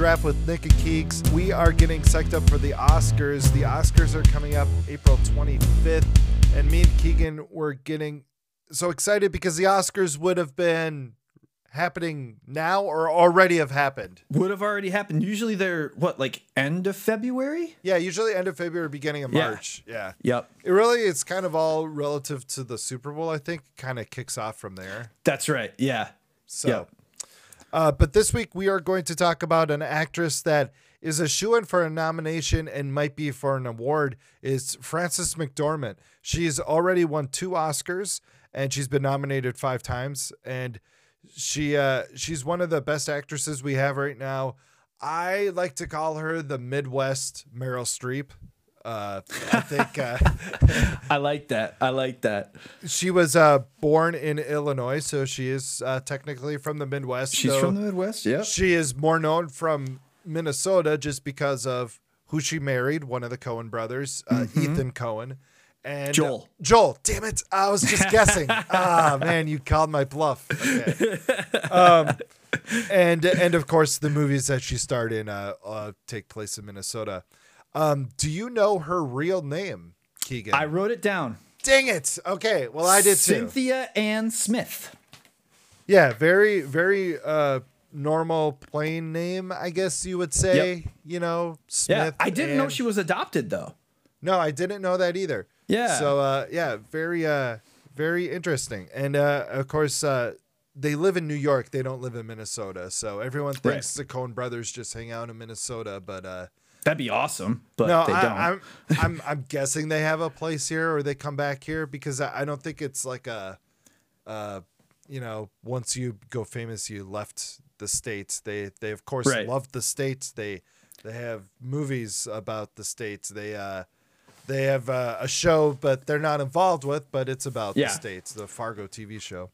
Welcome to Movie Draft with Nick and Keeks. We are getting psyched up for the Oscars. The Oscars are coming up April 25th, and me and Keegan were getting so excited because the Oscars would have been happening now or already have happened. Would have already happened. Usually they're what, like end of February? Yeah, usually end of February, beginning of Yeah. March. Yeah. Yep. It really it's kind of all relative to the Super Bowl, I think. Kind of kicks off from there. That's right. Yeah. So, Yep. Uh, but this week we are going to talk about an actress that is a shoe in for a nomination and might be for an award. Is Frances McDormand? She's already won two Oscars and she's been nominated five times. And she uh, she's one of the best actresses we have right now. I like to call her the Midwest Meryl Streep. Uh, I think. Uh, I like that. I like that. She was uh, born in Illinois, so she is uh, technically from the Midwest. She's though from the Midwest. Yep. She is more known from Minnesota just because of who she married, one of the Coen brothers, uh, Ethan Coen. And Mm-hmm. Joel. Joel, damn it. I was just guessing. ah, man, you called my bluff. Okay. Um, and and of course the movies that she starred in uh, uh, take place in Minnesota. Um, do you know her real name, Keegan? I wrote it down. Dang it. Okay. Well, I did too. Cynthia Ann Smith. Yeah, very, very uh normal plain name, I guess you would say. You know, Smith. Yeah. I didn't know she was adopted though. No, I didn't know that either. Yeah. So uh yeah, very uh very interesting. And uh of course uh they live in New York. They don't live in Minnesota. So everyone Right. thinks the Coen brothers just hang out in Minnesota, but uh That'd be awesome, but no, they don't. I, I'm I'm I'm guessing they have a place here or they come back here because I, I don't think it's like a, uh, you know, once you go famous, you left the states. They they of course Right. love the states. They they have movies about the states. They uh they have uh, a show, but they're not involved with. But it's about Yeah. the states. The Fargo TV show.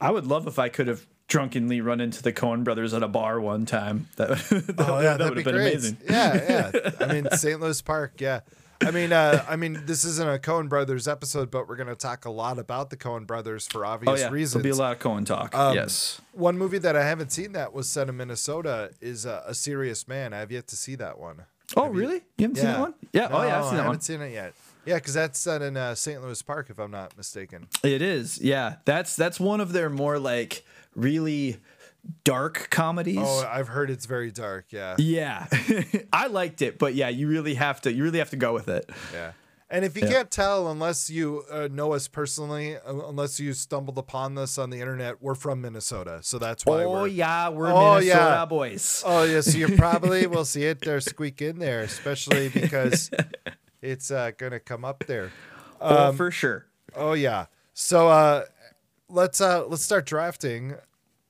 I would love if I could have drunkenly run into the Coen brothers at a bar one time. That, that, Oh yeah, that would be have been great. amazing. Yeah, yeah. I mean, St. Louis Park. Yeah. I mean, uh, I mean, this isn't a Coen Brothers episode, but we're going to talk a lot about the Coen Brothers for obvious Oh obvious yeah, reasons. there'll be a lot of Coen talk. Um, yes. One movie that I haven't seen that was set in Minnesota is uh, A Serious Man. I have yet to see that one. Oh have you- really? You haven't seen that one? Yeah. oh yeah, I've No, seen I that haven't one. seen it yet. Yeah, because that's set in uh, St. Louis Park, if I'm not mistaken. It is. Yeah. That's that's one of their more like really dark comedies. Oh, I've heard it's very dark. Yeah, yeah. I liked it, but yeah, you really have to you really have to go with it. yeah. And if you Yeah. can't tell, unless you uh, know us personally, uh, unless you stumbled upon this on the internet, we're from Minnesota, so that's why Oh we're. yeah, we're Oh, Minnesota yeah. boys. Oh yeah, so you probably will see it there squeak in there, especially because it's uh, gonna come up there. oh, for sure. Oh yeah. So uh let's uh let's start drafting.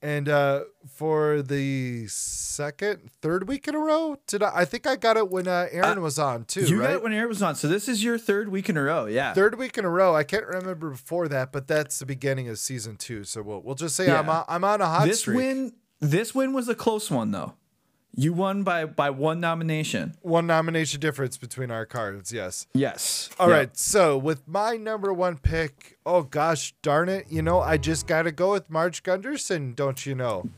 And uh for the second, third week in a row, did I I think I got it when uh Aaron was on too, You right? got it when Aaron was on. So this is your third week in a row. Yeah. third week in a row. I can't remember before that, but that's the beginning of season two. So we'll we'll just say I'm on, I'm on a hot this streak. win this win was a close one though. You won by by one nomination. One nomination difference between our cards, yes. Yes. All Yeah. right, so with my number one pick, oh gosh darn it, you know, I just gotta go with Marge Gunderson, don't you know?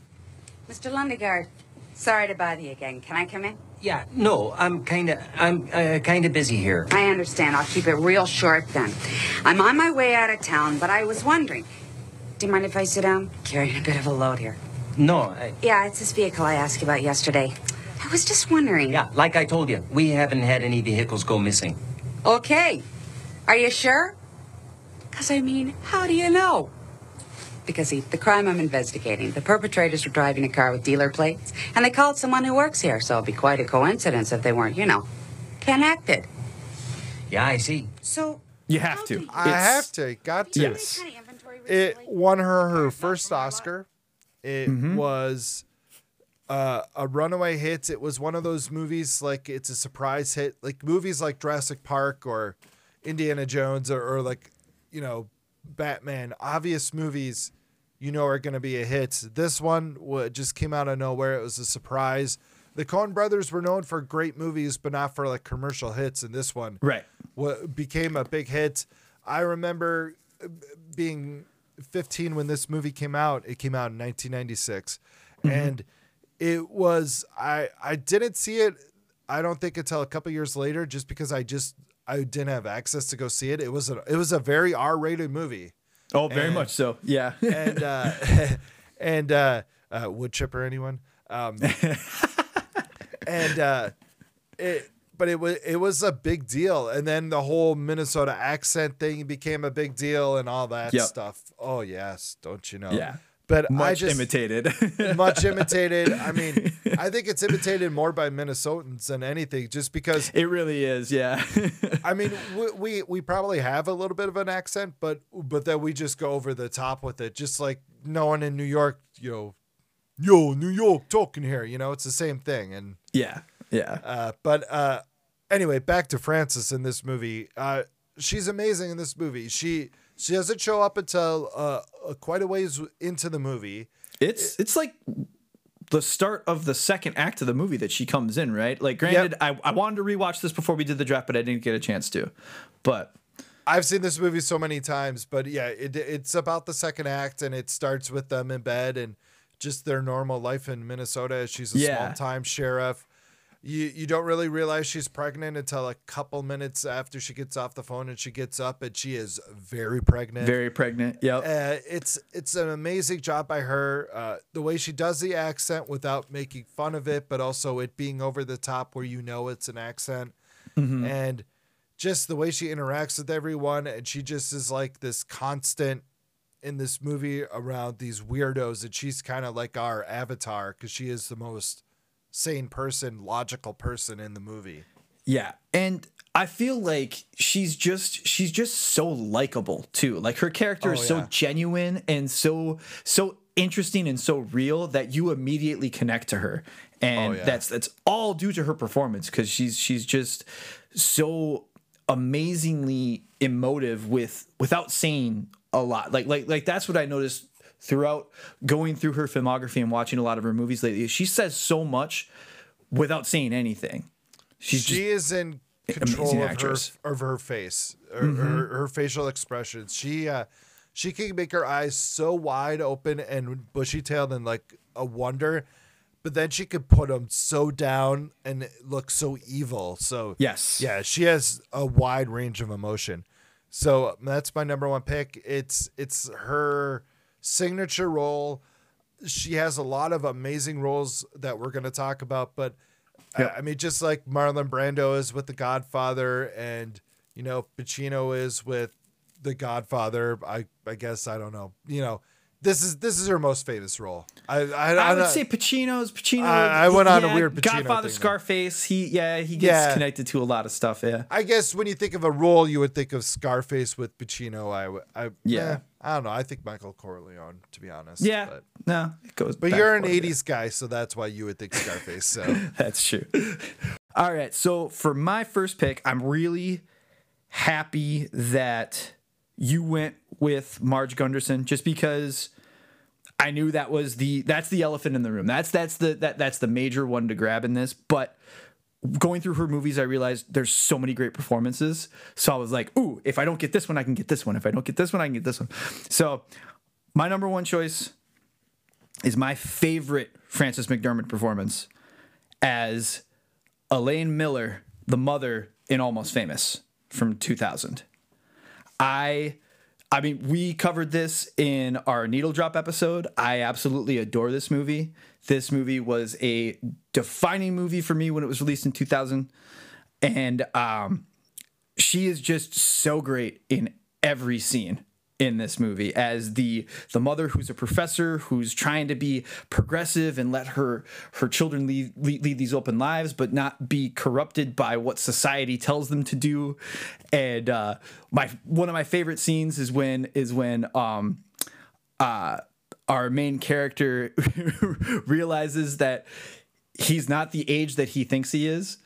Mr. Lundegaard, sorry to bother you again. Can I come in? Yeah, no, I'm kind of I'm uh, kind of busy here. I understand. I'll keep it real short then. I'm on my way out of town, but I was wondering. Do you mind if I sit down? Carrying a bit of a load here. No, I, Yeah, it's this vehicle I asked you about yesterday. I was just wondering. yeah, like I told you, we haven't had any vehicles go missing. Okay. Are you sure? Because, I mean, how do you know? Because see, the crime I'm investigating, the perpetrators were driving a car with dealer plates, and they called someone who works here, so it'd be quite a coincidence if they weren't, you know, connected. Yeah, I see. So. You have to. I It's- have to, got to. Yes. Kind of inventory It won her her first Oscar. It Mm-hmm. was uh, a runaway hit. It was one of those movies like it's a surprise hit, like movies like Jurassic Park or Indiana Jones or, or like you know Batman. Obvious movies you know are going to be a hit. This one just came out of nowhere. It was a surprise. The Coen brothers were known for great movies, but not for like commercial hits. And this one, Right. what became a big hit. I remember uh, being 15 when this movie came out. It came out in 1996, and it was I I didn't see it. I don't think until a couple years later, just because I just I didn't have access to go see it. It was a it was a very R rated movie, Oh, very And- much so. Yeah. and uh, and uh, uh, wood chipper anyone. Um, and uh, it but it was it was a big deal, and then the whole Minnesota accent thing became a big deal, and all that Yep. stuff. Oh yes, don't you know? Yeah. But I just imitated. much imitated. I mean, I think it's imitated more by Minnesotans than anything, just because. it really is. Yeah. I mean, we, we we probably have a little bit of an accent, but but then we just go over the top with it, just like no one in New York, you know, yo, New York talking here. You know, it's the same thing. And yeah. Yeah. uh, but uh, anyway, back to Frances in this movie. Uh, she's amazing in this movie. She she doesn't show up until uh, uh, quite a ways into the movie. It's it's like the start of the second act of the movie that she comes in, right? Like, granted, I, I wanted to rewatch this before we did the draft, but I didn't get a chance to. But I've seen this movie so many times, but yeah, it, it's about the second act, and it starts with them in bed and just their normal life in Minnesota. She's a Yeah. small time sheriff. You you don't really realize she's pregnant until a couple minutes after she gets off the phone and she gets up and she is very pregnant. very pregnant. Yep. Uh, it's it's an amazing job by her. Uh, the way she does the accent without making fun of it, but also it being over the top where you know it's an accent, and just the way she interacts with everyone, and she just is like this constant in this movie around these weirdos, and she's kind of like our avatar because she is the most sane person, logical person in the movie. Yeah. And I feel like she's just she's just so likable too. Like her character Oh, is so yeah. genuine and so so interesting and so real that you immediately connect to her. And Oh, yeah. that's that's all due to her performance cuz she's she's just so amazingly emotive with without saying a lot. Like like like that's what I noticed throughout going through her filmography and watching a lot of her movies lately. She says so much without saying anything. She's just she is in control of actress. her of her face, her, Mm-hmm. her, her facial expressions. She uh, she can make her eyes so wide open and bushy tailed and like a wonder, but then she could put them so down and look so evil. So Yes. yeah, she has a wide range of emotion. So that's my number one pick. It's it's her signature role. She has a lot of amazing roles that we're going to talk about, but I, I mean, just like Marlon Brando is with The Godfather, and you know Pacino is with The Godfather. I I guess I don't know. You know, this is this is her most famous role. I I, I I'm would not- say Pacino's Pacino. I- I went on a weird Pacino Godfather, thing there. Scarface. He yeah he gets Yeah. connected to a lot of stuff. Yeah. I guess when you think of a role, you would think of Scarface with Pacino. I, w- I Yeah. eh, I don't know. I think Michael Corleone, to be honest. Yeah. but, no, it goes. but you're an forth, '80s guy, so that's why you would think Scarface. So. That's true. All right. So for my first pick, I'm really happy that you went with Marge Gunderson, just because. I knew that was the that's the elephant in the room. That's that's the that that's the major one to grab in this. But going through her movies, I realized there's so many great performances. So I was like, ooh, if I don't get this one, I can get this one. If I don't get this one, I can get this one. So my number one choice is my favorite Frances McDermott performance as Elaine Miller, the mother in Almost Famous from 2000. I I mean, we covered this in our needle drop episode. I absolutely adore this movie. This movie was a defining movie for me when it was released in 2000. And um, she is just so great in every scene in this movie as the the mother who's a professor who's trying to be progressive and let her her children lead, lead, lead these open lives but not be corrupted by what society tells them to do. And uh my one of my favorite scenes is when is when um uh our main character realizes that he's not the age that he thinks he is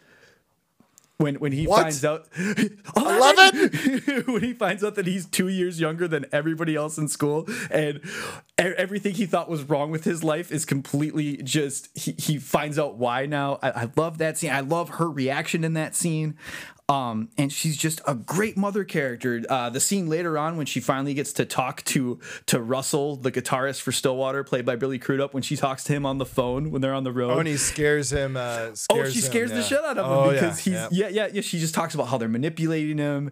when when he What? finds out 11? when he finds out that he's two years younger than everybody else in school and everything he thought was wrong with his life is completely just he, he finds out why now I, I love that scene i love her reaction in that scene um, and she's just a great mother character. Uh, the scene later on when she finally gets to talk to to Russell, the guitarist for Stillwater, played by Billy Crudup, when she talks to him on the phone when they're on the road. Oh, and he scares him. Uh, scares Oh, she him, scares the yeah. shit out of him Oh, because yeah, he's yeah. yeah yeah She just talks about how they're manipulating him.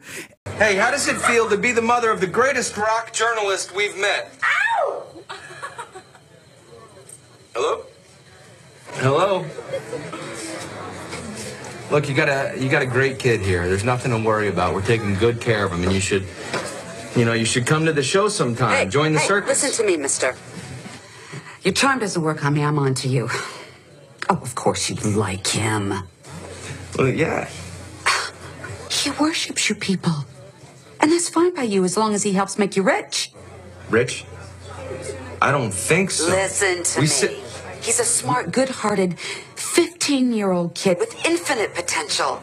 Hey, how does it feel to be the mother of the greatest rock journalist we've met? Hello? Hello? Look, you got a you got a great kid here. There's nothing to worry about. We're taking good care of him, and you should, you know, you should come to the show sometime. Join the hey, circus. Listen to me, mister. Your charm doesn't work on me. I'm on to you. Oh, of course you'd like him. Well, yeah. He worships you people. And that's fine by you as long as he helps make you rich. Rich? I don't think so. Listen to we me. sit- He's a smart, good hearted, 15 year old kid with infinite potential.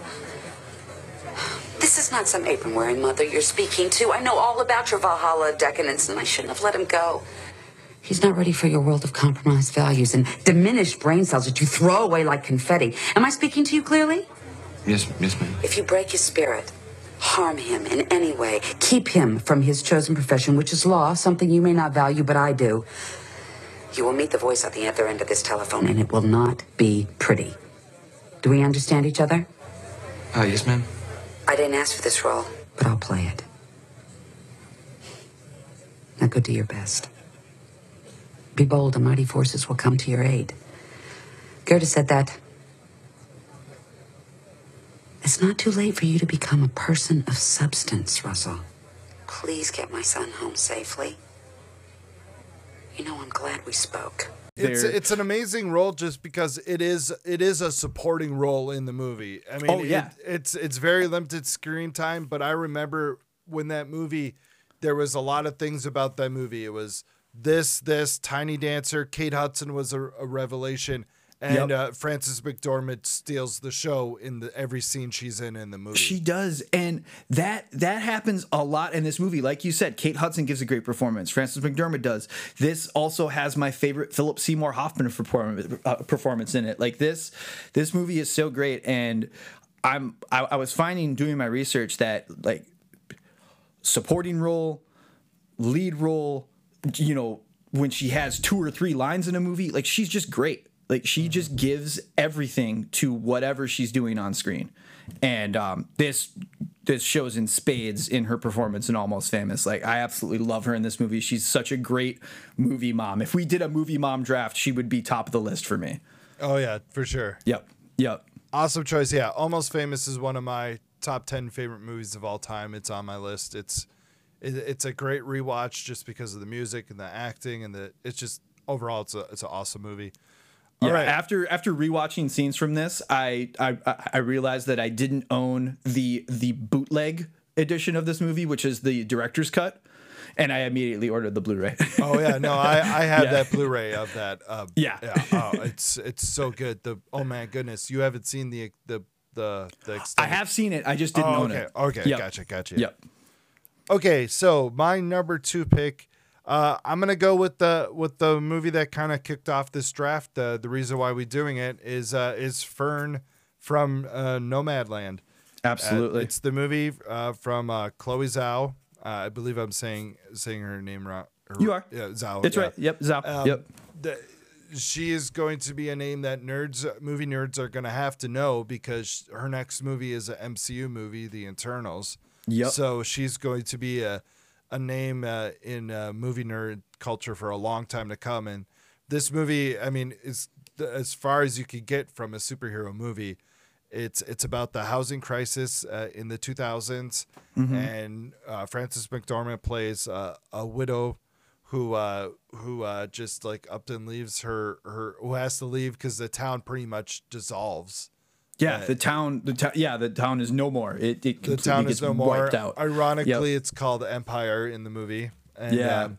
This is not some apron wearing mother you're speaking to. I know all about your Valhalla decadence, and I shouldn't have let him go. He's not ready for your world of compromised values and diminished brain cells that you throw away like confetti. Am I speaking to you clearly? Yes, yes, ma'am. If you break his spirit, harm him in any way, keep him from his chosen profession, which is law, something you may not value, but I do, you will meet the voice at the other end of this telephone, and it will not be pretty. Do we understand each other? Uh, yes, ma'am. I didn't ask for this role, but I'll play it. Now go do your best. Be bold, and mighty forces will come to your aid. Goethe said that. It's not too late for you to become a person of substance, Russell. Please get my son home safely. You know, I'm glad we spoke. It's it's an amazing role just because it is it is a supporting role in the movie. I mean, Oh, yeah. it- it's it's very limited screen time, but I remember when that movie, there was a lot of things about that movie. It was this this Tiny Dancer, Kate Hudson was a, a revelation, and Yep. uh, Frances McDormand steals the show in the every scene she's in in the movie. She does, and that that happens a lot in this movie. Like you said, Kate Hudson gives a great performance. Frances McDormand does. This also has my favorite Philip Seymour Hoffman performance, uh, performance in it. Like this, this movie is so great, and I'm I, I was finding doing my research that like supporting role, lead role, you know, when she has two or three lines in a movie, like she's just great. Like she just gives everything to whatever she's doing on screen. And um, this this shows in spades in her performance in Almost Famous. Like I absolutely love her in this movie. She's such a great movie mom. If we did a movie mom draft, she would be top of the list for me. oh yeah, for sure. Yep. Yep. Awesome choice. Yeah, Almost Famous is one of my top 10 favorite movies of all time. It's on my list. It's it, it's a great rewatch just because of the music and the acting and the it's just overall it's a it's an awesome movie. All Yeah, right. After after rewatching scenes from this, I, I I realized that I didn't own the the bootleg edition of this movie, which is the director's cut, and I immediately ordered the Blu-ray. Oh yeah, no, I I have Yeah. that Blu-ray of that. Uh, Yeah. yeah. Oh, it's it's so good. The oh my goodness, you haven't seen the the the the. I have seen it. I just didn't Oh, own okay. it. Okay. Yep. Gotcha. Gotcha. Yep. Okay, so my number two pick, uh, I'm gonna go with the with the movie that kind of kicked off this draft. Uh, the reason why we're doing it is uh, is Fern from uh, Nomadland. Uh, Absolutely. it's the movie uh, from uh, Chloe Zhao. Uh, I believe I'm saying saying her name wrong. Her- You are. Yeah, Zhao. it's yeah. right. Yep. Zao. Um, yep. the- she is going to be a name that nerds, movie nerds, are going to have to know because her next movie is an MCU movie, The Eternals. Yep. So she's going to be a a name uh, in uh, movie nerd culture for a long time to come. And this movie, I mean, is as far as you could get from a superhero movie. It's it's about the housing crisis uh, in the 2000s, and uh, Frances McDormand plays uh, a widow who uh, who uh, just like up and leaves her her who has to leave because the town pretty much dissolves. Yeah. The town. The town. Yeah. The town is no more. It. it The completely town gets is no more. wiped out. Ironically, it's called Empire in the movie. And, Yeah. um,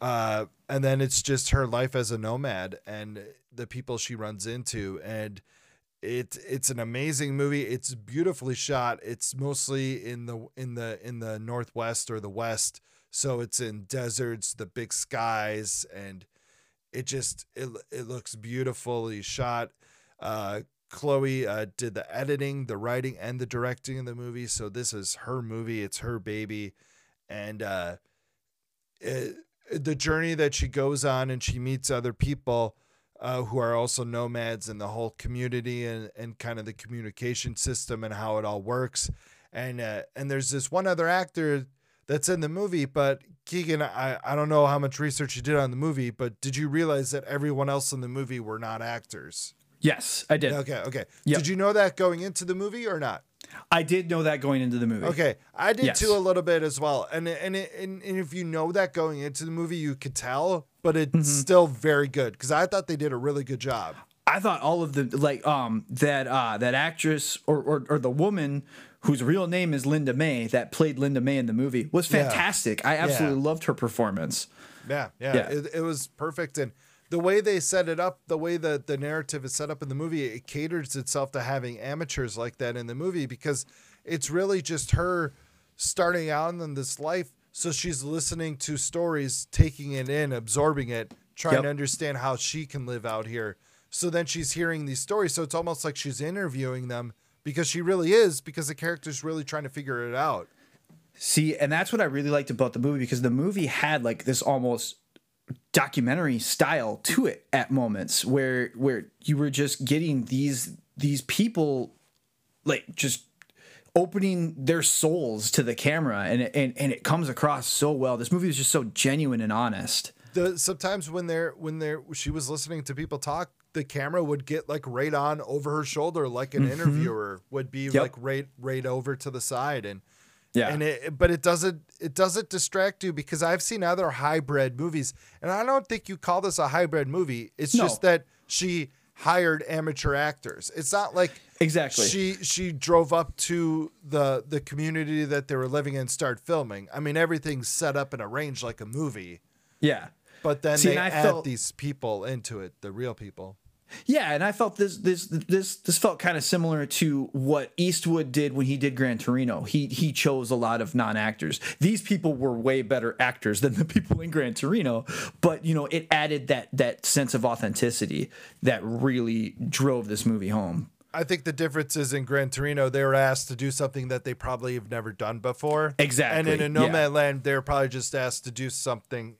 uh, and then it's just her life as a nomad and the people she runs into and it it's an amazing movie it's beautifully shot it's mostly in the in the in the northwest or the west So it's in deserts, the big skies, and it just it it looks beautifully shot. Uh, Chloe uh, did the editing, the writing, and the directing of the movie. So this is her movie. It's her baby, and uh, it, the journey that she goes on, and she meets other people uh, who are also nomads, and the whole community, and and kind of the communication system and how it all works. And uh, and there's this one other actor that's in the movie, but Keegan, I, I don't know how much research you did on the movie, but did you realize that everyone else in the movie were not actors? Yes, I did. Okay, okay. Yep. Did you know that going into the movie or not? I did know that going into the movie. Okay, I did Yes. too a little bit as well. And and it- and, and if you know that going into the movie, you could tell, but it's Mm-hmm. still very good because I thought they did a really good job. I thought all of the like um that uh that actress or or, or the woman whose real name is Linda May that played Linda May in the movie was Yeah. fantastic. I absolutely loved her performance. Yeah, yeah, Yeah. It, it was perfect, and the way they set it up, the way that the narrative is set up in the movie, it caters itself to having amateurs like that in the movie because it's really just her starting out in this life. So she's listening to stories, taking it in, absorbing it, trying Yep. to understand how she can live out here. So then she's hearing these stories. So it's almost like she's interviewing them because she really is, because the character's really trying to figure it out. See, and that's what I really liked about the movie because the movie had like this almost documentary style to it at moments where where you were just getting these these people like just opening their souls to the camera and it, and and it comes across so well. This movie is just so genuine and honest. the sometimes when they're when they're she was listening to people talk the camera would get like right on over her shoulder like an interviewer would be Mm-hmm. Yep. like right right over to the side and Yeah. and it but it doesn't it doesn't distract you because i've seen other hybrid movies and i don't think you call this a hybrid movie it's No. just that she hired amateur actors it's not like Exactly. she she drove up to the the community that they were living in and start filming i mean everything's set up and arranged like a movie yeah. but then See, they add felt- these people into it, the real people. Yeah, and I felt this this this this felt kind of similar to what Eastwood did when he did Gran Torino. He he chose a lot of non-actors. These people were way better actors than the people in Gran Torino, but you know, it added that that sense of authenticity that really drove this movie home. I think the difference is in Gran Torino, they were asked to do something that they probably have never done before. Exactly, And in a yeah. Nomadland, they were probably just asked to do something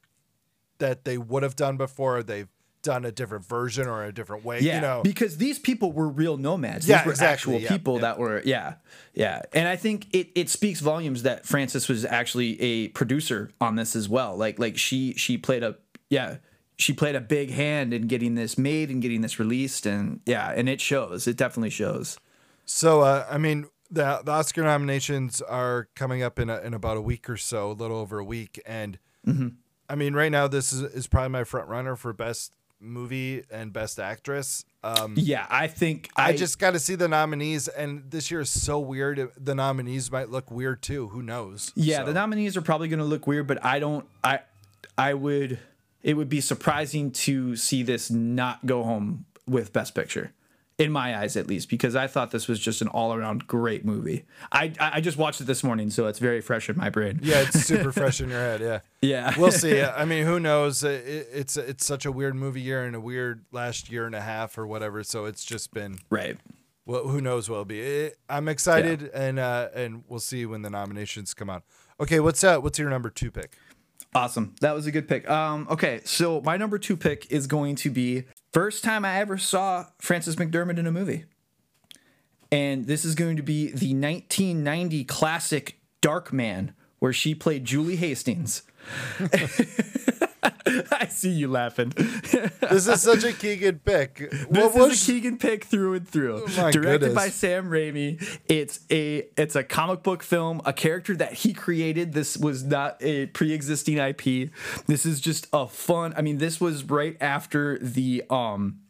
that they would have done before. They've done a different version or a different way. Yeah, You know, because these people were real nomads. Yeah, These were exactly, actual yeah, people yeah. that were yeah, yeah. And I think it it speaks volumes that Frances was actually a producer on this as well. Like like she she played a yeah she played a big hand in getting this made and getting this released and yeah and it shows it definitely shows So, uh, I mean, the, the Oscar nominations are coming up in, a, in about a week or so, a little over a week. And Mm-hmm. I mean, right now, this is, is probably my front runner for best movie and best actress. Um, yeah i think I, i, just got to see the nominees, and this year is so weird. The nominees might look weird too. Who knows? yeah So, the nominees are probably going to look weird but i don't i i would it would be surprising to see this not go home with best picture in my eyes at least because i thought this was just an all-around great movie i i just watched it this morning so it's very fresh in my brain yeah, it's super fresh in your head. Yeah, yeah we'll see. I mean, who knows? It, it- it's it's such a weird movie year and a weird last year and a half or whatever. So it's just been right well, who knows what it'll be. It, I'm excited, and uh, and we'll see when the nominations come out. Okay, what's uh, what's your number two pick? Awesome. That was a good pick. Um, okay, so my number two pick is going to be first time I ever saw Frances McDermott in a movie. And this is going to be the 1990 classic Darkman, where she played Julie Hastings. I see you laughing. This is such a Keegan pick. This What was is a Keegan pick through and through. my Directed by. Sam Raimi. It's a it's a comic book film, a character that he created. This was not a pre-existing IP. This is just a fun. I mean, this was right after the um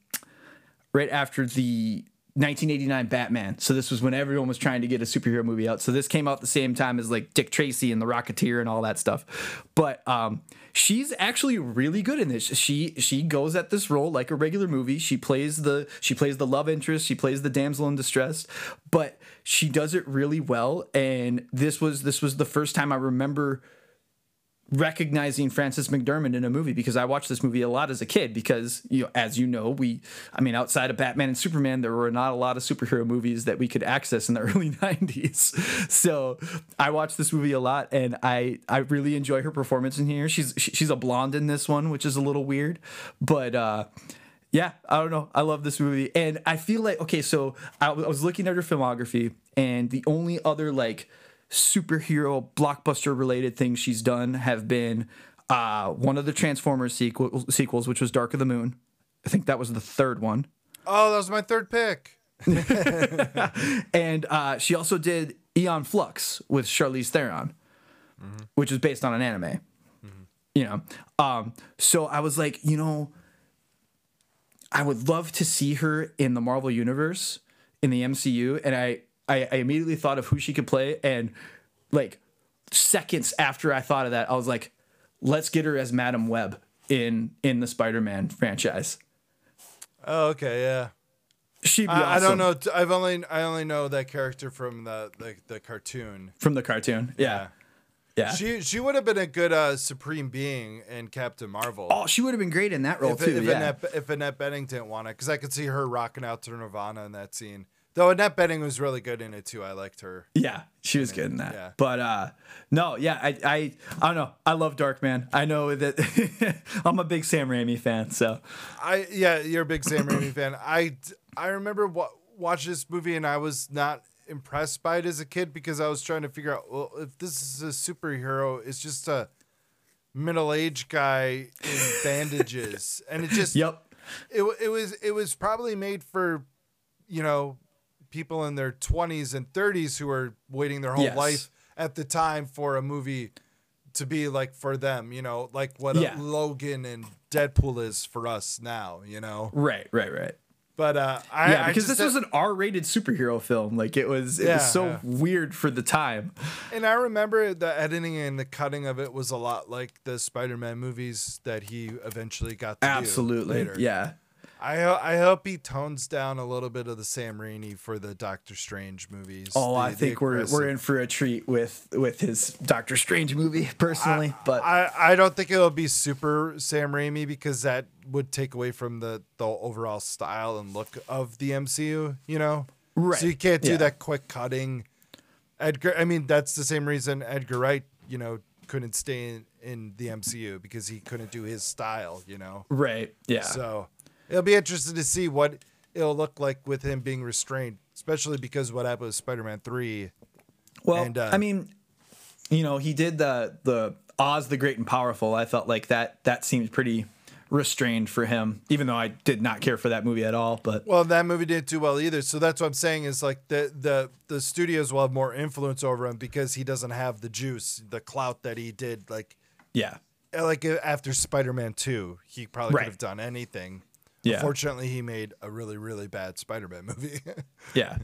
right after the 1989 Batman. So this was when everyone was trying to get a superhero movie out. So this came out the same time as like Dick Tracy and The Rocketeer and all that stuff. But um she's actually really good in this. She she goes at this role like a regular movie. She plays the she plays the love interest, she plays the damsel in distress, but she does it really well and this was this was the first time I remember recognizing Frances McDermott in a movie because I watched this movie a lot as a kid because you know as you know we I mean outside of Batman and Superman there were not a lot of superhero movies that we could access in the early 90s so I watched this movie a lot and I I really enjoy her performance in here she's she's a blonde in this one which is a little weird but uh yeah, I don't know. I love this movie, and I feel like okay. So I, w- I was looking at her filmography, and the only other like superhero blockbuster related things she's done have been uh, one of the Transformers sequel, sequels, which was Dark of the Moon. I think that was the third one, Oh, that was my third pick. and uh, she also did Aeon Flux with Charlize Theron, which is based on an anime. You know, um, so I was like, you know. I would love to see her in the Marvel universe in the MCU, and I, I I immediately thought of who she could play, and like seconds after I thought of that, I was like, let's get her as Madam Web in in the Spider-Man franchise. Oh, okay, yeah. She'd be I, I don't know. I've only I only know that character from the the, the cartoon. from the cartoon. Yeah, yeah. She she would have been a good uh, supreme being in Captain Marvel. oh, she would have been great in that role if, too. if, yeah. Annette, if Annette Bening didn't want it, because I could see her rocking out to Nirvana in that scene. Though Annette Bening was really good in it too. I liked her. Yeah, she was good in that. Yeah. But uh no, yeah, I I I don't know. I love Darkman. I know that I'm a big Sam Raimi fan, so I yeah, you're a big Sam Raimi fan. I I remember what watching this movie and I was not impressed by it as a kid because I was trying to figure out well if this is a superhero, it's just a middle-aged guy in bandages, and it just Yep. it it was it was probably made for you know people in their 20s and 30s who are waiting their whole Yes. life at the time for a movie to be like for them, you know, like what Yeah. a Logan and Deadpool is for us now, you know. Right, right, right. But uh I Yeah, I because this was an R-rated superhero film. Like it was, it Yeah, was so yeah. weird for the time. and I remember the editing and the cutting of it was a lot like the Spider-Man movies that he eventually got Absolutely, later. yeah. I I hope he tones down a little bit of the Sam Raimi for the Doctor Strange movies. Oh, The- I think we're we're in for a treat with with his Doctor Strange movie, personally. but I, I don't think it'll be super Sam Raimi because that would take away from the, the overall style and look of the MCU, you know? Right, So you can't do yeah. that quick cutting. Edgar, I mean, that's the same reason Edgar Wright, you know, couldn't stay in, in the MCU because he couldn't do his style, you know? right, yeah. So it'll be interesting to see what it'll look like with him being restrained, especially because what happened with Spider Man 3. Well, And, uh, I mean, you know, he did the the Oz the Great and Powerful. I felt like that that seemed pretty restrained for him, even though I did not care for that movie at all. But Well, that movie didn't do well either. So that's what I'm saying is like the the the studios will have more influence over him because he doesn't have the juice, the clout that he did. Like yeah, like uh, after Spider-Man Two, he probably Right. could have done anything. Yeah. Unfortunately, he made a really really bad Spider-Man movie. yeah.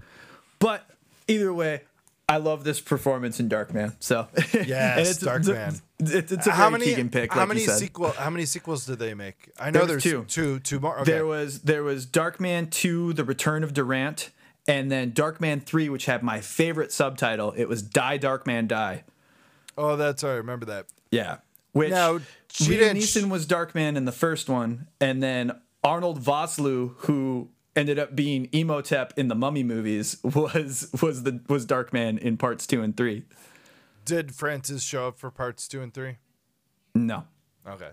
But either way. I love this performance in Darkman. So Yes, it's, Darkman. It's, it's a how many Keegan pick. how like many sequel how many sequels did they make? I know There there's two. two two more. Okay. There was there was Darkman 2 The Return of Durant and then Darkman 3 which had my favorite subtitle. It was Die Darkman Die. oh, that's all right. Remember that. Yeah. Which Now, Liam Neeson was Darkman in the first one and then Arnold Vosloo who ended up being Imhotep in the Mummy movies was was the was Darkman in parts 2 and 3. Did Frances show up for parts two and three? No. Okay.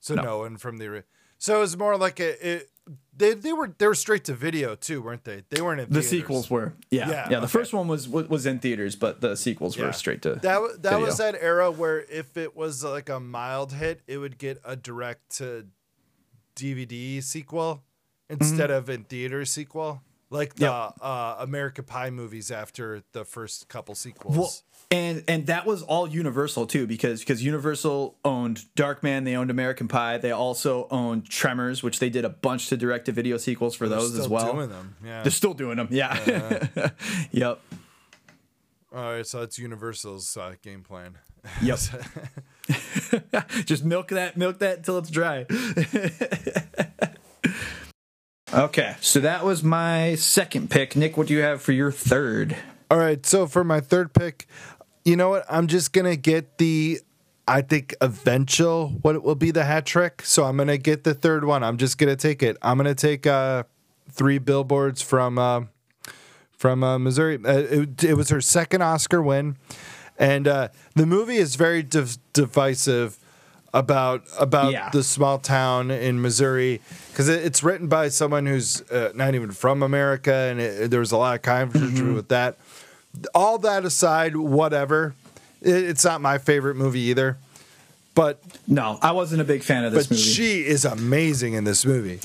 So no, one from the. So it was more like a. It, they they were they were straight to video too, weren't they? They weren't in The theaters. sequels were. Yeah. Yeah, Yeah, the okay. first one was was in theaters but the sequels Yeah. were straight to That that was that era where if it was like a mild hit, it would get a direct to DVD sequel instead of in theater sequel, like the Yep. uh, American Pie movies after the first couple sequels. Well, and and that was all Universal too, because because Universal owned Darkman, they owned American Pie, they also owned Tremors, which they did a bunch to direct to video sequels for They're those as still well. doing them. Yeah. They're still doing them, yeah. yep, All right, so that's Universal's uh, game plan. yep. Just milk that, milk that until it's dry. okay, so that was my second pick. Nick, what do you have for your third? All right, so for my third pick, you know what? I'm just gonna get the I think eventual what it will be the hat trick. So I'm gonna get the third one. I'm just gonna take it. I'm gonna take uh, three billboards from uh, from uh, Missouri. Uh, it, it was her second Oscar win, and uh, the movie is very div- divisive about about Yeah. the small town in Missouri because it, it's written by someone who's uh, not even from America, and it, there was a lot of controversy with that. All that aside, whatever. It, it's not my favorite movie either, but No, I wasn't a big fan of this but movie. she is amazing in this movie.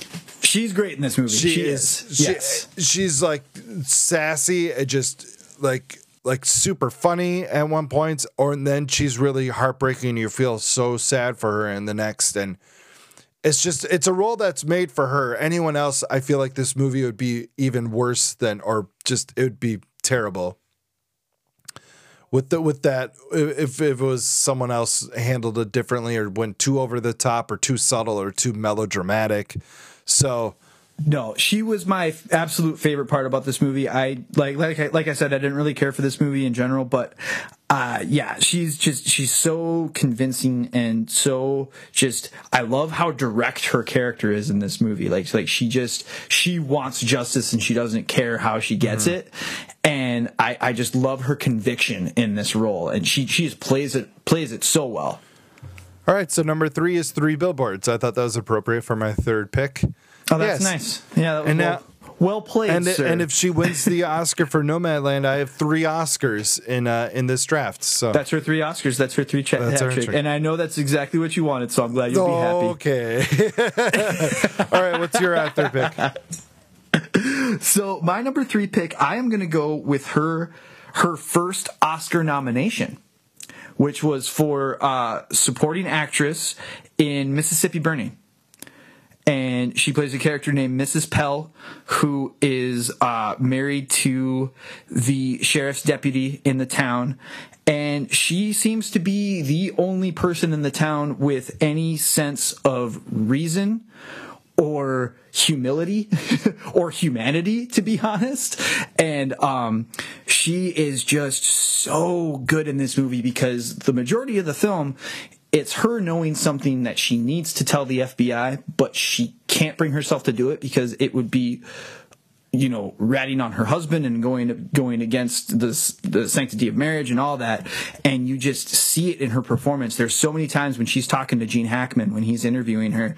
She's great in this movie. She, is. is. She, yes. she's like sassy and just like like super funny at one point, or and then she's really heartbreaking. You feel so sad for her in the next, and it's just it's a role that's made for her. Anyone else, I feel like this movie would be even worse than, or just it would be terrible. With the with that, if, if it was someone else handled it differently, or went too over the top, or too subtle, or too melodramatic, so No, she was my f- absolute favorite part about this movie. I like like I, like I said, I didn't really care for this movie in general, but uh, yeah, she's just she's so convincing and so just. I love how direct her character is in this movie. Like like she just she wants justice and she doesn't care how she gets it. And I I just love her conviction in this role, and she she just plays it plays it so well. All right, so number three is three billboards. I thought that was appropriate for my third pick. Oh, that's Yes. nice. Yeah, that was And well, now- well played, And sir. and if she wins the Oscar for Nomadland, I have three Oscars in uh, in this draft. So That's her three Oscars. That's her three cha- That's hat trick. trick. And I know that's exactly what you wanted, so I'm glad you'll be happy. okay. All right, what's your uh, third pick? So my number three pick, I am going to go with her her first Oscar nomination, which was for uh, supporting actress in Mississippi Burning. And she plays a character named Mrs. Pell, who is uh, married to the sheriff's deputy in the town. And she seems to be the only person in the town with any sense of reason or humility or humanity to be honest. And um she is just so good in this movie because the majority of the film it's her knowing something that she needs to tell the FBI but she can't bring herself to do it because it would be you know, ratting on her husband and going going against the the sanctity of marriage and all that, and you just see it in her performance. There's so many times when she's talking to Gene Hackman when he's interviewing her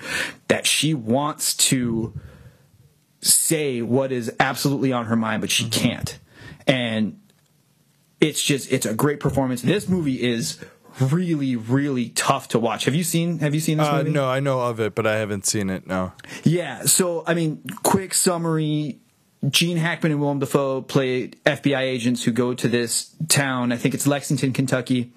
that she wants to say what is absolutely on her mind, but she can't, and it's just it's a great performance. This movie is really really tough to watch. Have you seen Have you seen this Uh, movie? no, I know of it, but I haven't seen it. No. Yeah, so I mean, quick summary. Gene Hackman and Willem Dafoe play FBI agents who go to this town. I think it's Lexington, Kentucky.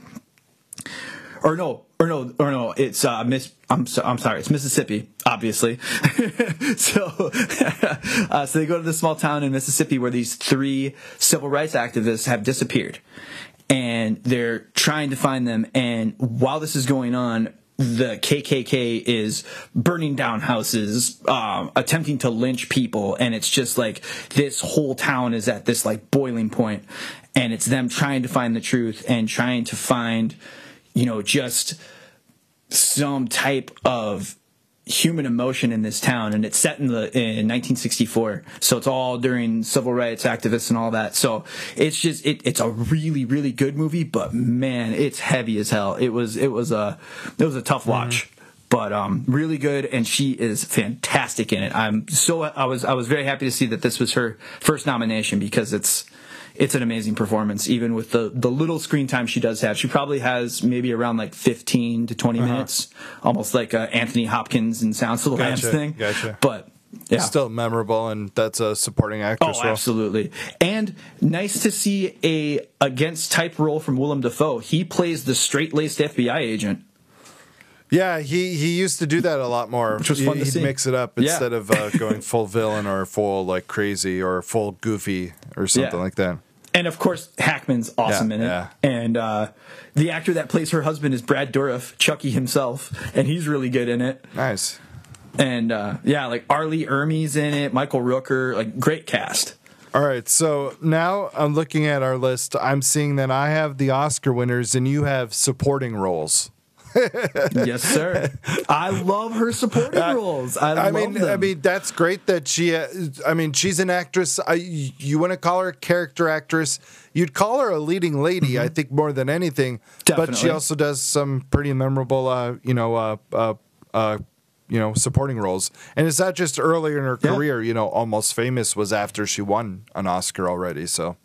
Or no, or no, or no. It's uh, Miss. I'm so, I'm sorry. It's Mississippi, obviously. so, uh, so they go to this small town in Mississippi where these three civil rights activists have disappeared, and they're trying to find them. And while this is going on, the KKK is burning down houses, um, attempting to lynch people, and it's just like this whole town is at this like boiling point, and it's them trying to find the truth and trying to find, you know, just some type of human emotion in this town and it's set in the in 1964 so it's all during civil rights activists and all that. So it's just it, it's a really really good movie but man it's heavy as hell. It was it was a it was a tough watch. But um really good and she is fantastic in it. I'm so i was i was very happy to see that this was her first nomination because it's it's an amazing performance even with the the little screen time she does have she probably has maybe around like 15 to 20 minutes almost like uh, anthony hopkins and sounds of the lambs thing gotcha. but yeah Still memorable, and that's a supporting actress Oh, role. absolutely. And nice to see a against type role from Willem Dafoe. He plays the straight laced FBI agent. Yeah, he he used to do that a lot more. Which was fun to He'd see. mix it up Yeah. instead of uh, going full villain or full like crazy or full goofy or something Yeah. like that. And of course, Hackman's awesome Yeah, in it. yeah. And uh, the actor that plays her husband is Brad Dourif, Chucky himself, and he's really good in it. Nice. And uh, yeah, like R. Lee Ermey's in it, Michael Rooker, like great cast. All right, so now I'm looking at our list. I'm seeing that I have the Oscar winners and you have supporting roles. Yes, sir. I love her supporting roles. I, I love mean, them. I mean, that's great that she. Uh, I mean, she's an actress. I, you want to call her a character actress? You'd call her a leading lady. I think more than anything. Definitely. But she Mm-hmm. Also does some pretty memorable, uh, you know, uh, uh, uh, you know, supporting roles. And it's not just earlier in her Yeah. career. You know, Almost Famous was after she won an Oscar already. So.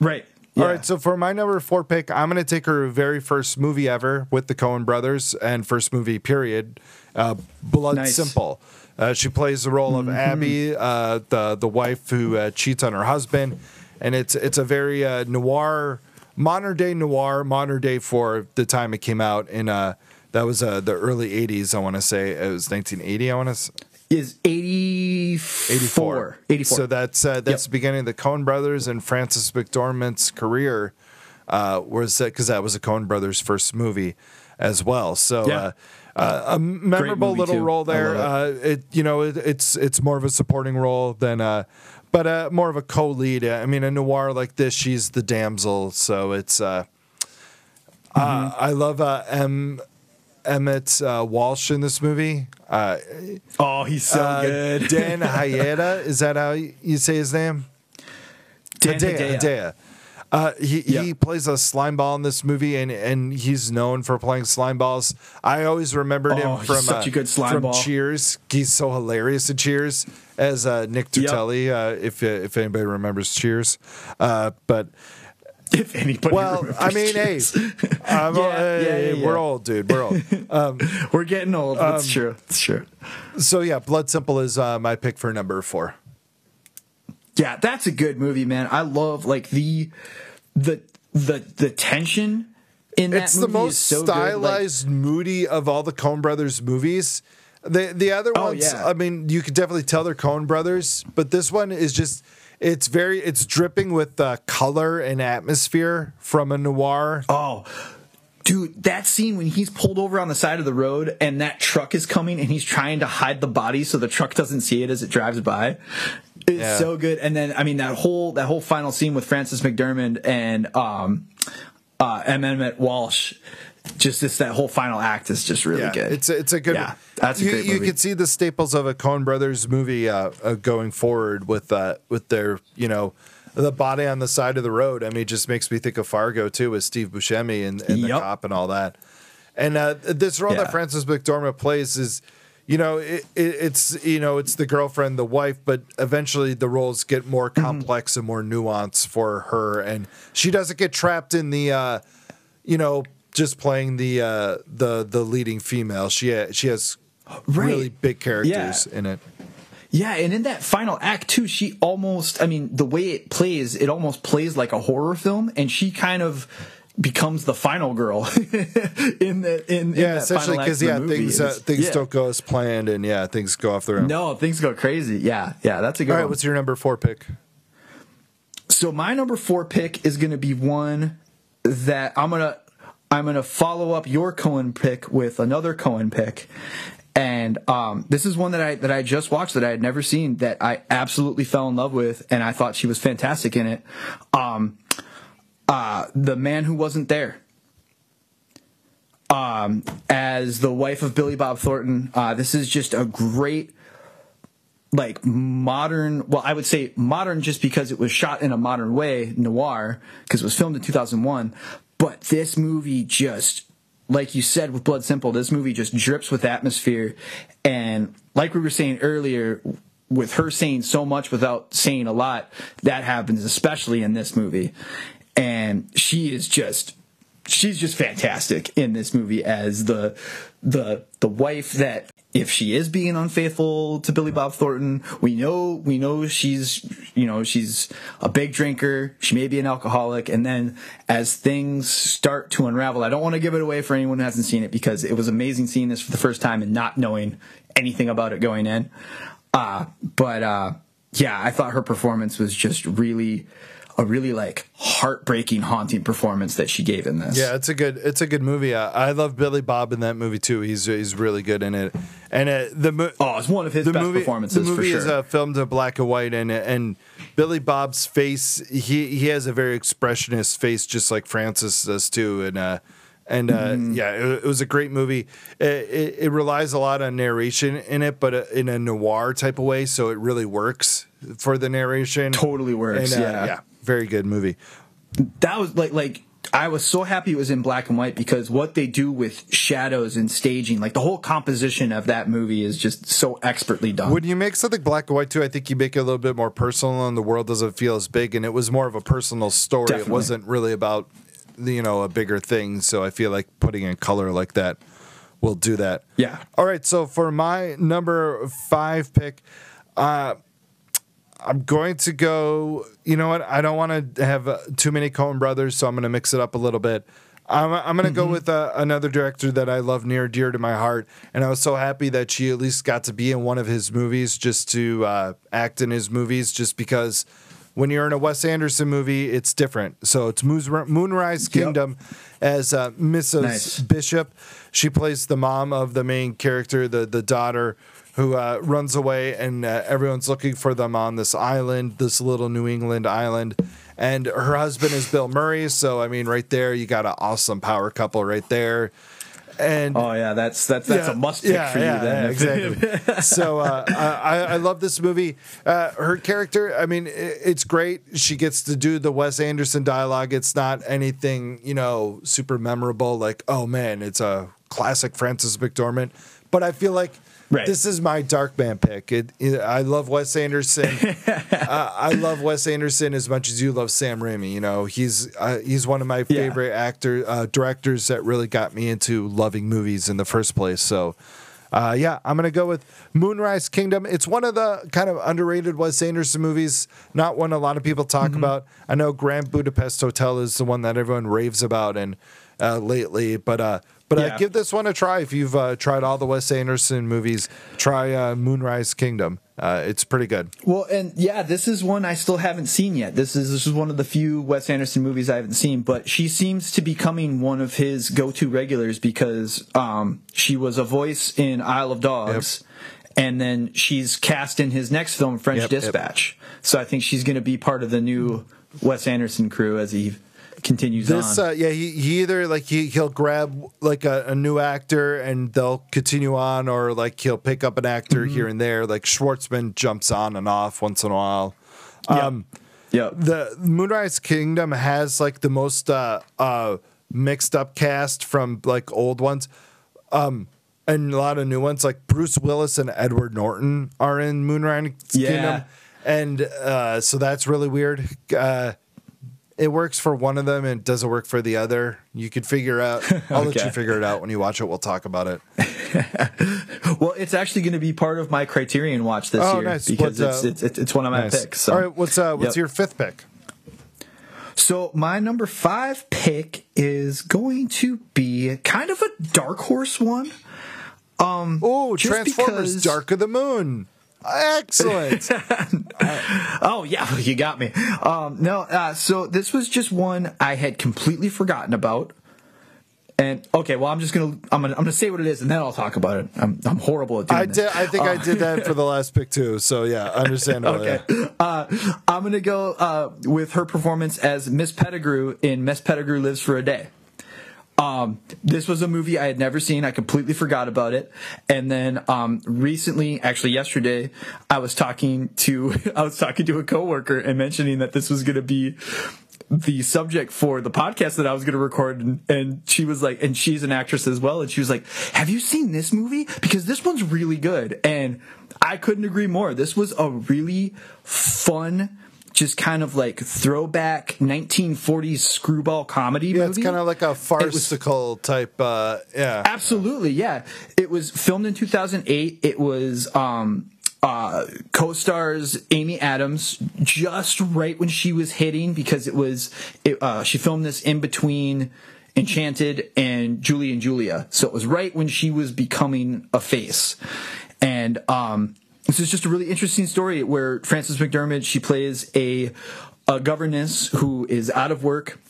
right. All Yeah. right, so for my number four pick, I'm going to take her very first movie ever with the Coen brothers and first movie period, uh, Blood Nice. Simple. Uh, she plays the role of Abby, uh, the the wife who uh, cheats on her husband, and it's it's a very uh, noir, modern day noir, modern day for the time it came out in uh that was uh, the early '80s. I want to say it was 1980. I want to. Is 84. 84. 84. So that's uh, that's the beginning of the Coen brothers and Frances McDormand's career. Uh, was because that was a Coen brothers' first movie as well. So Yeah. uh, uh, a memorable little too. role there. love Uh, it you know it, it's it's more of a supporting role than uh, but uh, more of a co-lead. I mean, a noir like this, she's the damsel. So it's uh, uh, Mm-hmm. I love uh, M. Emmett uh, Walsh in this movie. Uh, oh, he's so uh, good. Dan Hayeda, is that how you say his name? Dan Hedaya. Uh, he he plays a slime ball in this movie, and, and he's known for playing slime balls. I always remembered Oh, him from such uh, a good slime from ball. Cheers. He's so hilarious in Cheers as uh, Nick Yep. Uh, if if anybody remembers Cheers, uh, but If anybody well, remembers I mean, hey, Cheers. I'm, Yeah, yeah, hey, yeah, we're yeah. old, dude. We're old. Um, We're getting old. It's true. It's true. so yeah, Blood Simple is uh, my pick for number four. Yeah, that's a good movie, man. I love like the the the the tension in that movie. it's movie the most is so good. Like, stylized, moody of all the Coen Brothers movies. The the other Oh, ones, yeah. I mean, you could definitely tell they're Coen Brothers, but this one is just it's very it's dripping with uh, color and atmosphere from a noir. oh, dude, that scene when he's pulled over on the side of the road and that truck is coming and he's trying to hide the body so the truck doesn't see it as it drives by. It's Yeah. so good. And then I mean that whole that whole final scene with Frances McDermott and um uh M. Emmett Walsh. Just this that whole final act is just really yeah, good. it's a, it's a good. Yeah, that's a you, great You movie. can see the staples of a Coen Brothers movie uh, uh, going forward with uh, with their you know the body on the side of the road. I mean, it just makes me think of Fargo too, with Steve Buscemi and, and the cop and all that. And uh, this role Yeah. that Frances McDormand plays is, you know, it, it, it's you know it's the girlfriend, the wife, but eventually the roles get more Mm-hmm. complex and more nuanced for her, and she doesn't get trapped in the, uh, you know, just playing the uh, the the leading female. She ha- she has really big characters in it. Yeah, and in that final act too, she almost I mean, the way it plays, it almost plays like a horror film and she kind of becomes the final girl in the in, in Yeah, that essentially because yeah, things uh, things yeah. don't go as planned, and yeah, things go off their own. No, things go crazy. Yeah, yeah, that's a good All right, one. what's your number four pick? So my number four pick is going to be one that I'm gonna I'm gonna follow up your Coen pick with another Coen pick, and um, this is one that I that I just watched that I had never seen that I absolutely fell in love with, and I thought she was fantastic in it. Um, uh, the man who wasn't there. Um, as the wife of Billy Bob Thornton, uh, this is just a great like modern well i would say modern just because it was shot in a modern way noir because it was filmed in 2001 but this movie just like you said with blood simple this movie just drips with atmosphere. And like we were saying earlier with her saying so much without saying a lot that happens especially in this movie. And she is just she's just fantastic in this movie as the the the wife that if she is being unfaithful to Billy Bob Thornton, we know we know she's you know she's a big drinker. She may be an alcoholic, and then as things start to unravel, I don't want to give it away for anyone who hasn't seen it because it was amazing seeing this for the first time and not knowing anything about it going in. Uh, but uh, yeah, I thought her performance was just really a really like heartbreaking, haunting performance that she gave in this. Yeah, it's a good it's a good movie. I, I love Billy Bob in that movie too. He's he's really good in it. And uh, the mo- Oh, it's one of his the best movie performances the movie for is uh, filmed in black and white, and and Billy Bob's face he he has a very expressionist face, just like Frances does too. And uh, And uh, yeah, it, it was a great movie. It, it, it relies a lot on narration in it, but uh, in a noir type of way, so it really works for the narration. Totally works, And, uh, yeah. yeah, very good movie. that was like like I was so happy it was in black and white because what they do with shadows and staging, like the whole composition of that movie is just so expertly done. When you make something black and white too, I think you make it a little bit more personal, and the world doesn't feel as big. And it was more of a personal story. It wasn't really about you know a bigger thing. So I feel like putting in color like that will do that. Yeah. All right. So for my number five pick, uh, I'm going to go. You know what? I don't want to have uh, too many Coen brothers, so I'm going to mix it up a little bit. I'm, I'm going to go with uh, another director that I love near dear to my heart, and I was so happy that she at least got to be in one of his movies, just to uh, act in his movies, just because when you're in a Wes Anderson movie, it's different. So it's Moonrise Kingdom as uh, Mrs. Nice. Bishop. She plays the mom of the main character, the the daughter who uh, runs away, and uh, everyone's looking for them on this island, this little New England island. And her husband is Bill Murray. So I mean, right there, you got an awesome power couple right there. And oh yeah, that's that's that's yeah, a must pick yeah, for yeah, you then. yeah, exactly. so uh, I, I love this movie. Uh, her character, I mean, it's great. She gets to do the Wes Anderson dialogue. It's not anything, you know, super memorable. Like, oh man, it's a classic Frances McDormand. But I feel like. Right. This is my Darkman pick. It, it, I love Wes Anderson. uh, I love Wes Anderson as much as you love Sam Raimi. You know, he's uh, he's one of my Yeah. favorite actor uh, directors that really got me into loving movies in the first place. So, uh, yeah, I'm gonna go with Moonrise Kingdom. It's one of the kind of underrated Wes Anderson movies. Not one a lot of people talk about. I know Grand Budapest Hotel is the one that everyone raves about and uh, lately, but but uh, give this one a try if you've uh, tried all the Wes Anderson movies. Try uh, Moonrise Kingdom. Uh, it's pretty good. Well, and yeah, this is one I still haven't seen yet. This is this is one of the few Wes Anderson movies I haven't seen, but she seems to be becoming one of his go-to regulars because um, she was a voice in Isle of Dogs, and then she's cast in his next film, French Yep, yep. Dispatch. So I think she's going to be part of the new Wes Anderson crew as he continues This, on. uh, yeah, he, he either like he he'll grab like a, a new actor and they'll continue on, or like he'll pick up an actor Mm-hmm. here and there. Like Schwartzman jumps on and off once in a while. Um, yeah, the Moonrise Kingdom has like the most uh, uh, mixed up cast from like old ones, um, and a lot of new ones. Like Bruce Willis and Edward Norton are in Moonrise Yeah. Kingdom, and uh, so that's really weird. Uh, it works for one of them and it doesn't work for the other. You could figure out. I'll let you figure it out when you watch it. We'll talk about it. well, it's actually going to be part of my Criterion watch this Oh, year nice. because it's, uh, it's it's it's one of my Nice. picks. So. All right, what's uh, what's Yep. your fifth pick? So my number five pick is going to be kind of a dark horse one. Um, Oh, Transformers: because- Dark of the Moon. Excellent. Oh yeah, you got me. Um, no, uh, so this was just one I had completely forgotten about. And okay, well, I'm just gonna I'm gonna I'm gonna say what it is, and then I'll talk about it. I'm I'm horrible at doing I this. did. I think I did that for the last pick too. So yeah, understandable. Okay. Uh, I'm going to go uh, with her performance as Miss Pettigrew in Miss Pettigrew Lives for a Day. Um, this was a movie I had never seen. I completely forgot about it. And then um, recently, actually yesterday, I was talking to I was talking to a coworker and mentioning that this was going to be the subject for the podcast that I was going to record, and, and she was like, and she's an actress as well, and she was like, "Have you seen this movie? Because this one's really good." And I couldn't agree more. This was a really fun, just kind of like throwback 1940s screwball comedy Yeah, movie. it's kind of like a farcical type. Uh, yeah. Absolutely, yeah. It was filmed in 2008. It was um, uh, co-stars Amy Adams just right when she was hitting because it was it, uh, she filmed this in between Enchanted and Julie and Julia, so it was right when she was becoming a face, and um, this is just a really interesting story where Frances McDermott she plays a a governess who is out of work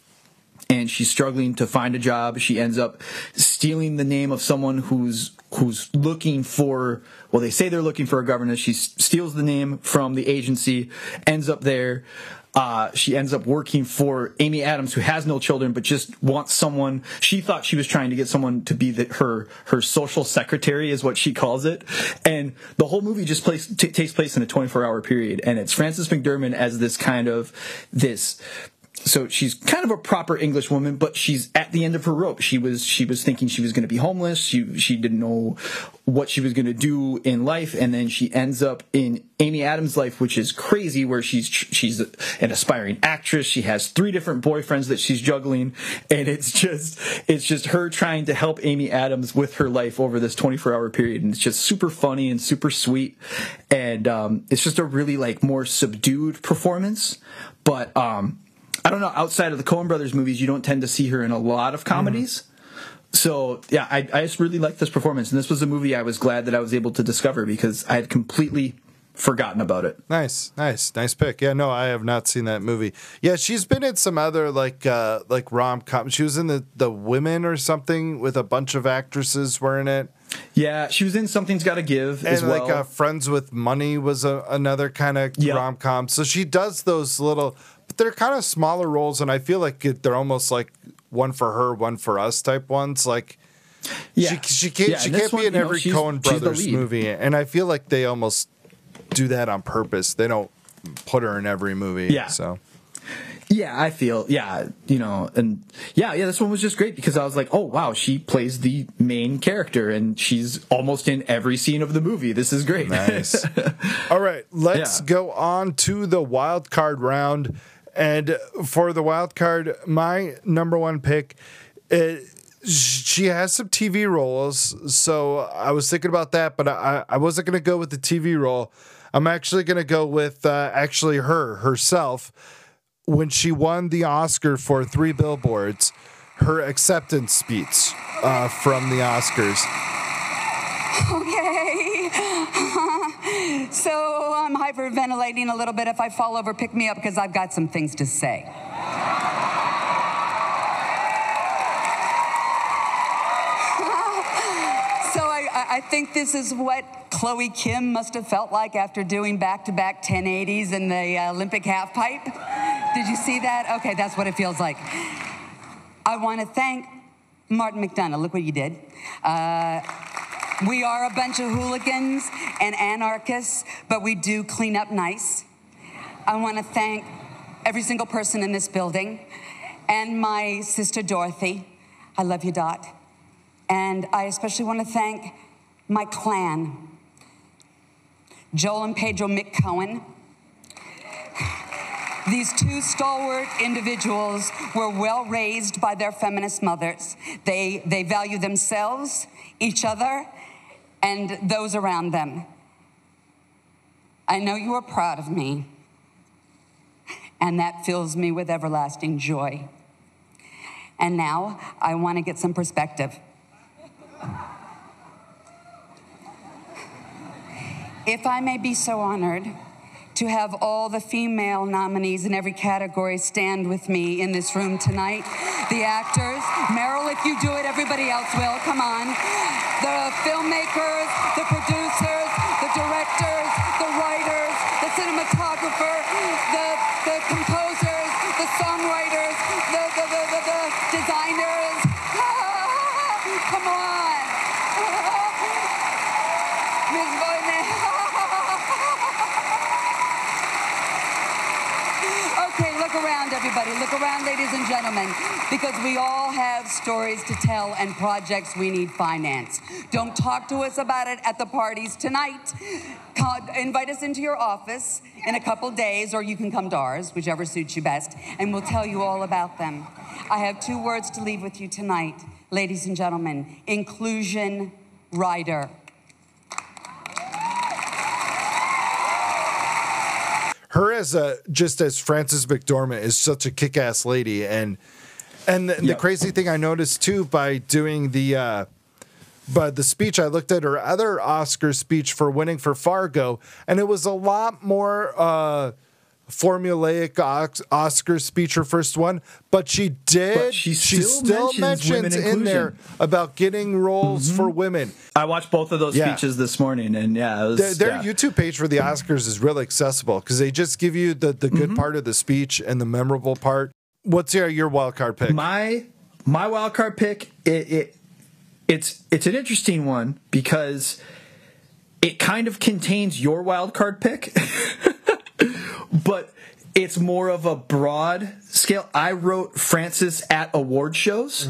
and she's struggling to find a job. She ends up stealing the name of someone who's who's looking for well they say they're looking for a governess she steals the name from the agency ends up there uh, she ends up working for Amy Adams, who has no children, but just wants someone. She thought she was trying to get someone to be the, her her social secretary, is what she calls it. And the whole movie just plays, t- takes place in a 24 hour period, and it's Frances McDermott as this kind of this so she's kind of a proper English woman, but she's at the end of her rope. She was she was thinking she was going to be homeless. She she didn't know what she was going to do in life, and then she ends up in Amy Adams' life, which is crazy. Where she's she's an aspiring actress. She has three different boyfriends that she's juggling, and it's just it's just her trying to help Amy Adams with her life over this 24 hour period, and it's just super funny and super sweet, and um, it's just a really like more subdued performance, but um I don't know. Outside of the Coen Brothers movies, you don't tend to see her in a lot of comedies. Mm-hmm. So yeah, I, I just really liked this performance, and this was a movie I was glad that I was able to discover because I had completely forgotten about it. Nice, nice, nice pick. Yeah, no, I have not seen that movie. Yeah, she's been in some other like uh like rom com. She was in the the Women or something with a bunch of actresses were in it. Yeah, she was in Something's Got to Give and as well. like uh, Friends with Money was a, another kind of Yep. rom com. So she does those little, they're kind of smaller roles, and I feel like it, they're almost like one for her, one for us type ones. Like yeah, she she can't Yeah, she can't one, be in know, every she's- Coen Brothers movie, and I feel like they almost do that on purpose. They don't put her in every movie. Yeah. So Yeah, I feel yeah, you know, and yeah, yeah, this one was just great because I was like, oh wow, she plays the main character and she's almost in every scene of the movie. This is great. nice. All right, let's Yeah. go on to the wild card round. And for the wild card, my number one pick, it, she has some TV roles. So I was thinking about that, but I, I wasn't going to go with the TV role. I'm actually going to go with uh, actually her herself when she won the Oscar for Three Billboards, her acceptance speech uh, from the Oscars. Okay. so hyperventilating a little bit. If I fall over, pick me up because I've got some things to say. So I, I- think this is what Chloe Kim must have felt like after doing back-to-back 1080s in the uh, Olympic half pipe. Did you see that? Okay, that's what it feels like. I want to thank Martin McDonagh. Look what you did. Uh, we are a bunch of hooligans and anarchists, but we do clean up nice. I want to thank every single person in this building and my sister Dorothy. I love you, Dot. And I especially want to thank my clan Joel and Pedro Mick Coen. These two stalwart individuals were well raised by their feminist mothers. They, they value themselves, each other, and those around them. I know you are proud of me, and that fills me with everlasting joy. And now I want to get some perspective. If I may be so honored to have all the female nominees in every category stand with me in this room tonight, the actors, Meryl, if you do it, everybody else will. Come on. The filmmakers, the producers, the directors, the writers, the cinematographer, the, the composers, the songwriters, the, the, the, the, the designers. Come on. Ms. Boyman. Okay, look around, everybody. Look around, ladies and gentlemen, because we all have stories to tell and projects we need finance. Don't talk to us about it at the parties tonight. Invite us into your office in a couple days, or you can come to ours, whichever suits you best, and we'll tell you all about them. I have two words to leave with you tonight, ladies and gentlemen inclusion rider. Her as a just as Frances McDormand is such a kick-ass lady and and the, the crazy thing I noticed too by doing the uh but the speech I looked at her other Oscar speech for winning for Fargo and it was a lot more uh formulaic Os- Oscar speech, her first one, but she did. But she still mentions women in there about getting roles for women. I watched both of those Yeah. speeches this morning, and yeah, it was, Their, their yeah. YouTube page for the Oscars is really accessible because they just give you the, the Mm-hmm. good part of the speech and the memorable part. What's your, your wild card pick? my my wild card pick it, it it's it's an interesting one because it kind of contains your wild card pick but it's more of a broad scale. I wrote Frances at award shows.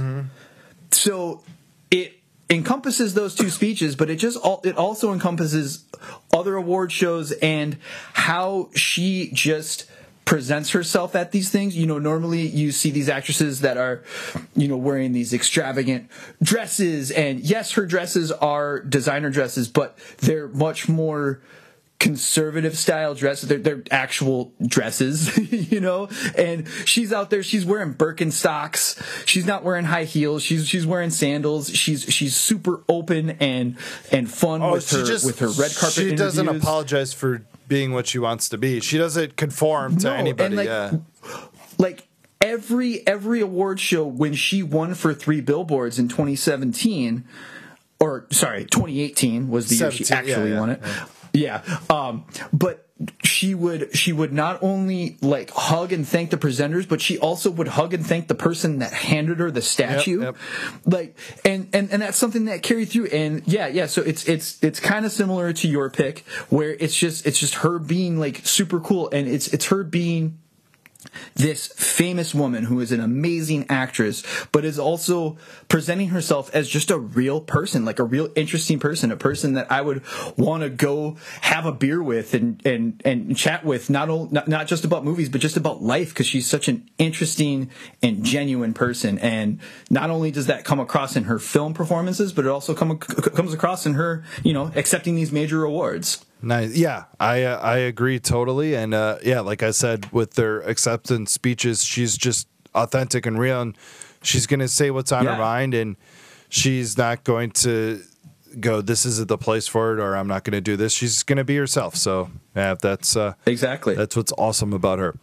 So it encompasses those two speeches but it just it also encompasses other award shows and how she just presents herself at these things. You know normally you see these actresses that are you know wearing these extravagant dresses and yes her dresses are designer dresses but they're much more conservative style dresses. They're, they're actual dresses, you know. And she's out there. She's wearing Birkenstocks. She's not wearing high heels. She's she's wearing sandals. She's she's super open and and fun oh, with her with her red carpet. Oh, She doesn't apologize for being what she wants to be. She doesn't conform to No, anybody. like- yeah. like every every award show when she won for three billboards in 2017 or sorry 2018 was the year she 17, yeah, actually yeah, won it yeah um but she would she would not only like hug and thank the presenters but she also would hug and thank the person that handed her the statue yep. like and, and and that's something that carried through and yeah yeah so it's it's it's kind of similar to your pick where it's just it's just her being like super cool and it's it's her being this famous woman who is an amazing actress, but is also presenting herself as just a real person, like a real interesting person, a person that I would want to go have a beer with and and and chat with, not only not, not just about movies, but just about life, because she's such an interesting and genuine person. And not only does that come across in her film performances, but it also come, comes across in her, you know, accepting these major awards. Nice. Yeah, I uh, I agree totally. And uh, yeah, like I said, with their acceptance speeches, she's just authentic and real, and she's gonna say what's on Yeah. her mind, and she's not going to go, "This isn't the place for it," or "I'm not gonna do this." She's gonna be herself. So yeah, that's uh, Exactly. that's what's awesome about her.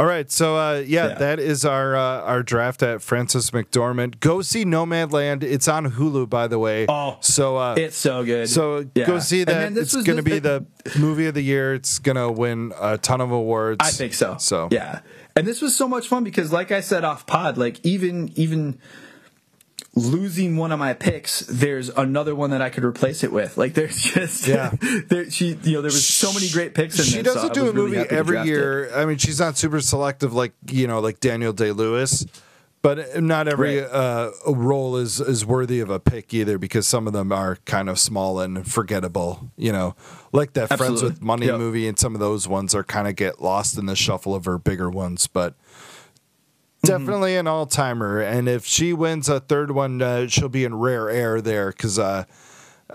All right, so uh, yeah, Yeah. that is our uh, our draft at Frances McDormand. Go see Nomadland. It's on Hulu, by the way. Oh, so uh, it's so good. so Yeah. go see that. It's going to be the movie of the year. It's going to win a ton of awards. I think so. So yeah, and this was so much fun because, like I said off pod, like even even losing one of my picks, there's another one that I could replace it with. Like there's just Yeah. there she you know there was so many great picks in She this. so doesn't I do a movie to every draft it. year. I mean, she's not super selective like you know, like Daniel Day Lewis. But not every Right. uh, role is is worthy of a pick either, because some of them are kind of small and forgettable. You know, like that Friends with Money Yep. movie, and some of those ones are kind of get lost in the shuffle of her bigger ones. But definitely an all timer. And if she wins a third one, uh, she'll be in rare air there because uh,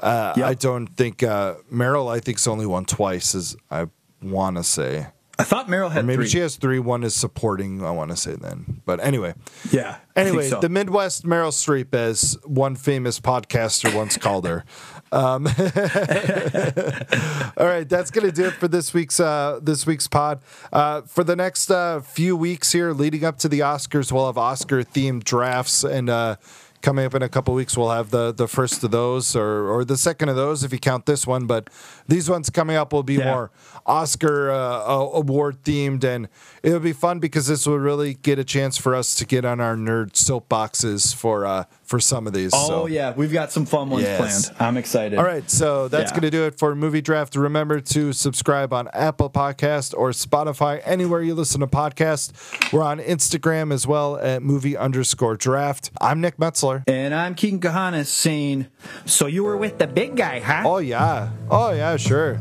uh, Yep. I don't think uh, Meryl. I think's only won twice, as I want to say. I thought Meryl had Maybe three. she has three. One is supporting. I want to say then, but anyway. yeah. Anyway, so. the Midwest Meryl Streep, as one famous podcaster once called her. Um, all right, that's gonna do it for this week's uh, this week's pod. Uh, for the next uh, few weeks here, leading up to the Oscars, we'll have Oscar themed drafts, and uh, coming up in a couple weeks, we'll have the the first of those, or or the second of those if you count this one. But these ones coming up will be Yeah. more Oscar uh, uh, award themed, and it'll be fun because this will really get a chance for us to get on our nerd soapboxes for uh, for some of these. oh so. yeah, we've got some fun ones Yes. planned. I'm excited. All right, so that's Yeah. going to do it for Movie Draft. Remember to subscribe on Apple Podcast or Spotify, anywhere you listen to podcasts. We're on Instagram as well at movie underscore draft. I'm Nick Metzler. And I'm Keegan Kahanis saying, "So you were with the big guy, huh?" Oh, yeah. Oh, yeah, sure.